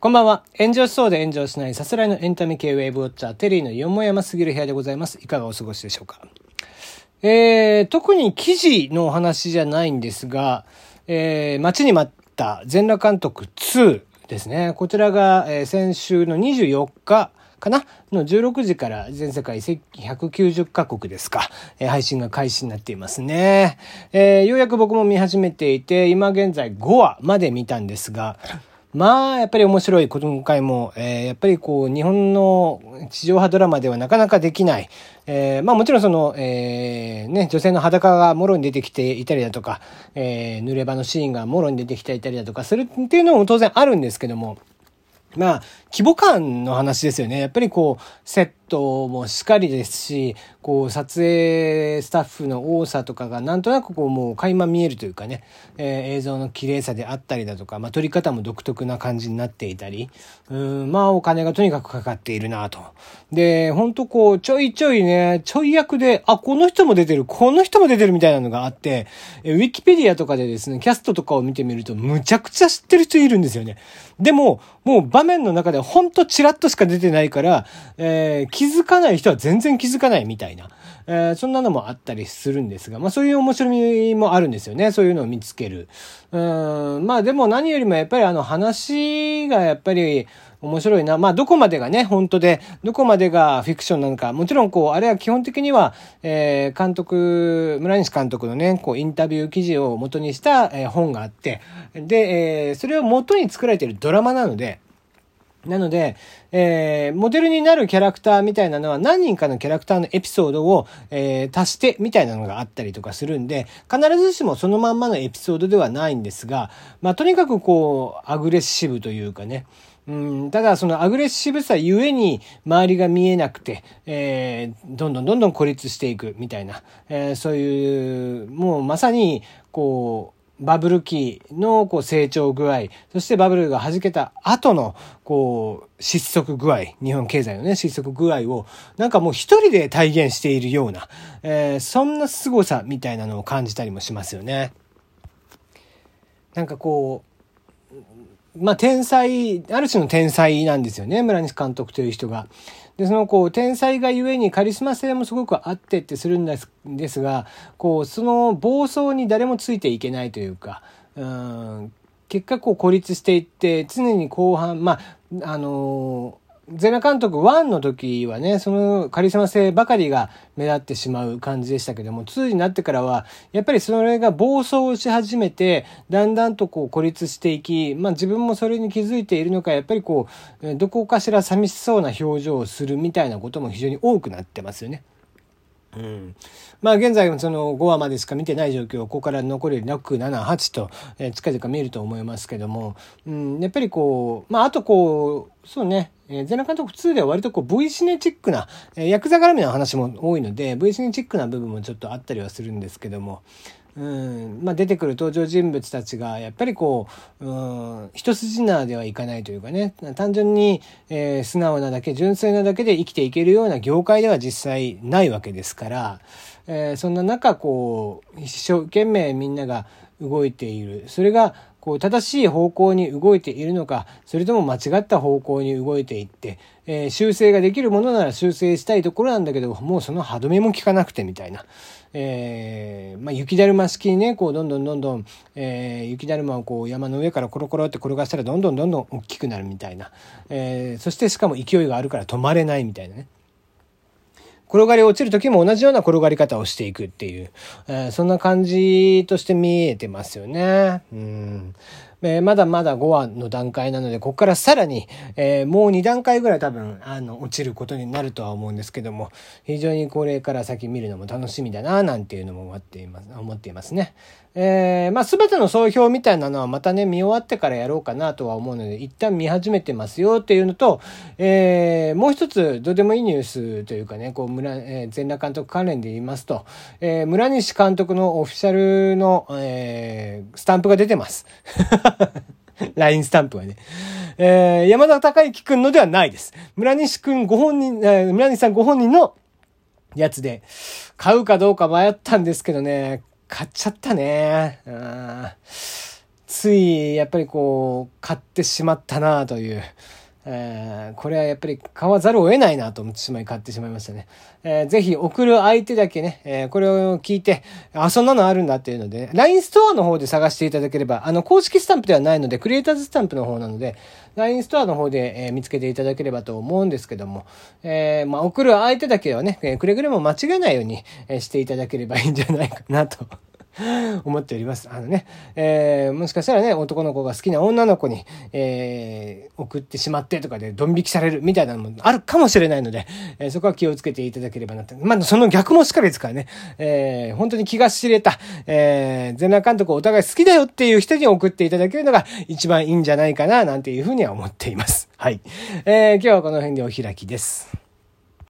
こんばんは。炎上しそうで炎上しないさすらいのエンタメ系ウェーブウォッチャー、テリーのよもやますぎる部屋でございます。いかがお過ごしでしょうか。えー、特に記事のお話じゃないんですが、えー、待ちに待った全裸監督2ですね。こちらが、えー、先週の24日かな？の16時から全世界190カ国ですか、えー、配信が開始になっていますね。えー、ようやく僕も見始めていて、今現在5話まで見たんですが、まあ、やっぱり面白い、今回も、えー、やっぱりこう、日本の地上波ドラマではなかなかできない、えー、まあもちろんその、えー、ね、女性の裸がもろに出てきていたりだとか、えー、濡れ場のシーンがもろに出てきていたりだとかするっていうのも当然あるんですけども、まあ、規模感の話ですよね。やっぱりこう、セットもしっかりですし、こう、撮影スタッフの多さとかがなんとなくこう、もう垣間見えるというかね、えー、映像の綺麗さであったりだとか、まあ、撮り方も独特な感じになっていたり、うん、まあ、お金がとにかくかかっているなと。で、ほんとこう、ちょいちょいね、ちょい役で、あ、この人も出てる、この人も出てるみたいなのがあって、え、ウィキペディアとかでですね、キャストとかを見てみると、むちゃくちゃ知ってる人いるんですよね。でも、もう場面の中でほんとチラッとしか出てないから、えー、気づかない人は全然気づかないみたいな。えー、そんなのもあったりするんですが、まあそういう面白みもあるんですよね。そういうのを見つける。うん、まあでも何よりもやっぱりあの話がやっぱり面白いな。まあどこまでがね、本当で、どこまでがフィクションなのか。もちろんこう、あれは基本的には、えー、監督、村西監督のね、こうインタビュー記事を元にした、えー、本があって、で、えー、それを元に作られているドラマなので、なので、えー、モデルになるキャラクターみたいなのは何人かのキャラクターのエピソードを、えー、足してみたいなのがあったりとかするんで、必ずしもそのまんまのエピソードではないんですが、まあ、とにかくこう、アグレッシブというかね、うん、ただそのアグレッシブさゆえに周りが見えなくて、えー、どんどんどんどん孤立していくみたいな、えー、そういう、もうまさに、こう、バブル期のこう成長具合、そしてバブルが弾けた後のこう失速具合、日本経済のね、失速具合をなんかもう一人で体現しているような、えー、そんな凄さみたいなのを感じたりもしますよね。なんかこう、まあ天才、ある種の天才なんですよね、村西監督という人が。で、そのこう、天才がゆえにカリスマ性もすごくあってってするんですですが、こう、その暴走に誰もついていけないというか、うん、結果こう孤立していって、常に後半、まあ、あのーゼナ監督1の時はね、そのカリスマ性ばかりが目立ってしまう感じでしたけども、2になってからは、やっぱりそれが暴走をし始めて、だんだんとこう孤立していき、まあ自分もそれに気づいているのか、やっぱりこう、どこかしら寂しそうな表情をするみたいなことも非常に多くなってますよね。うん。まあ現在その5話までしか見てない状況、ここから残り6、7、8と、え、近々見えると思いますけども、うん、やっぱりこう、まああとこう、そうね、えー、ゼナ監督2では割とこう V シネチックな、えー、ヤクザ絡みの話も多いので、V シネチックな部分もちょっとあったりはするんですけども、うん。まあ、出てくる登場人物たちがやっぱりこう、うん、一筋縄ではいかないというかね。単純に、えー、素直なだけ純粋なだけで生きていけるような業界では実際ないわけですから、えー、そんな中こう一生懸命みんなが動いている。それがこう正しい方向に動いているのかそれとも間違った方向に動いていって、えー、修正ができるものなら修正したいところなんだけどもうその歯止めも効かなくてみたいな。えー、まあ、雪だるま式にね、こう、どんどんどんどん、えー、雪だるまをこう、山の上からコロコロって転がしたら、どんどんどんどん大きくなるみたいな。え、そしてしかも勢いがあるから止まれないみたいなね。転がり落ちる時も同じような転がり方をしていくっていう、えー、そんな感じとして見えてますよね。うんえー、まだまだ5話の段階なので、ここからさらに、えー、もう2段階ぐらい多分、あの、落ちることになるとは思うんですけども、非常にこれから先見るのも楽しみだな、なんていうのも思っています、思っていますね。えー、まあ、全ての総評みたいなのはまたね、見終わってからやろうかなとは思うので、一旦見始めてますよっていうのと、えー、もう一つ、どうでもいいニュースというかね、こう、村、えー、全裸監督関連で言いますと、えー、村西監督のオフィシャルの、えー、スタンプが出てます。ラインスタンプはね。えー、山田孝之くんのではないです。村西くんご本人、えー、村西さんご本人のやつで、買うかどうか迷ったんですけどね、買っちゃったね。つい、やっぱりこう、買ってしまったなという、えー、これはやっぱり買わざるを得ないなと思ってしまい買ってしまいましたね。えー、ぜひ送る相手だけね、えー、これを聞いて、あ、そんなのあるんだっていうので、LINE ストアの方で探していただければ、あの、公式スタンプではないので、クリエイターズスタンプの方なので、LINE ストアの方で、えー、見つけていただければと思うんですけども、えー、まあ、送る相手だけはねえ、くれぐれも間違えないように、えしていただければいいんじゃないかなと 思っております。あのね、えー、もしかしたらね、男の子が好きな女の子に、えー、送ってしまってとかでドン引きされるみたいなのもあるかもしれないので、えー、そこは気をつけていただければなと。まあ、その逆もしかりですからね、えー、本当に気が知れた、えー、全裸監督お互い好きだよっていう人に送っていただけるのが一番いいんじゃないかな、なんていうふうには思っています。はい。えー、今日はこの辺でお開きです。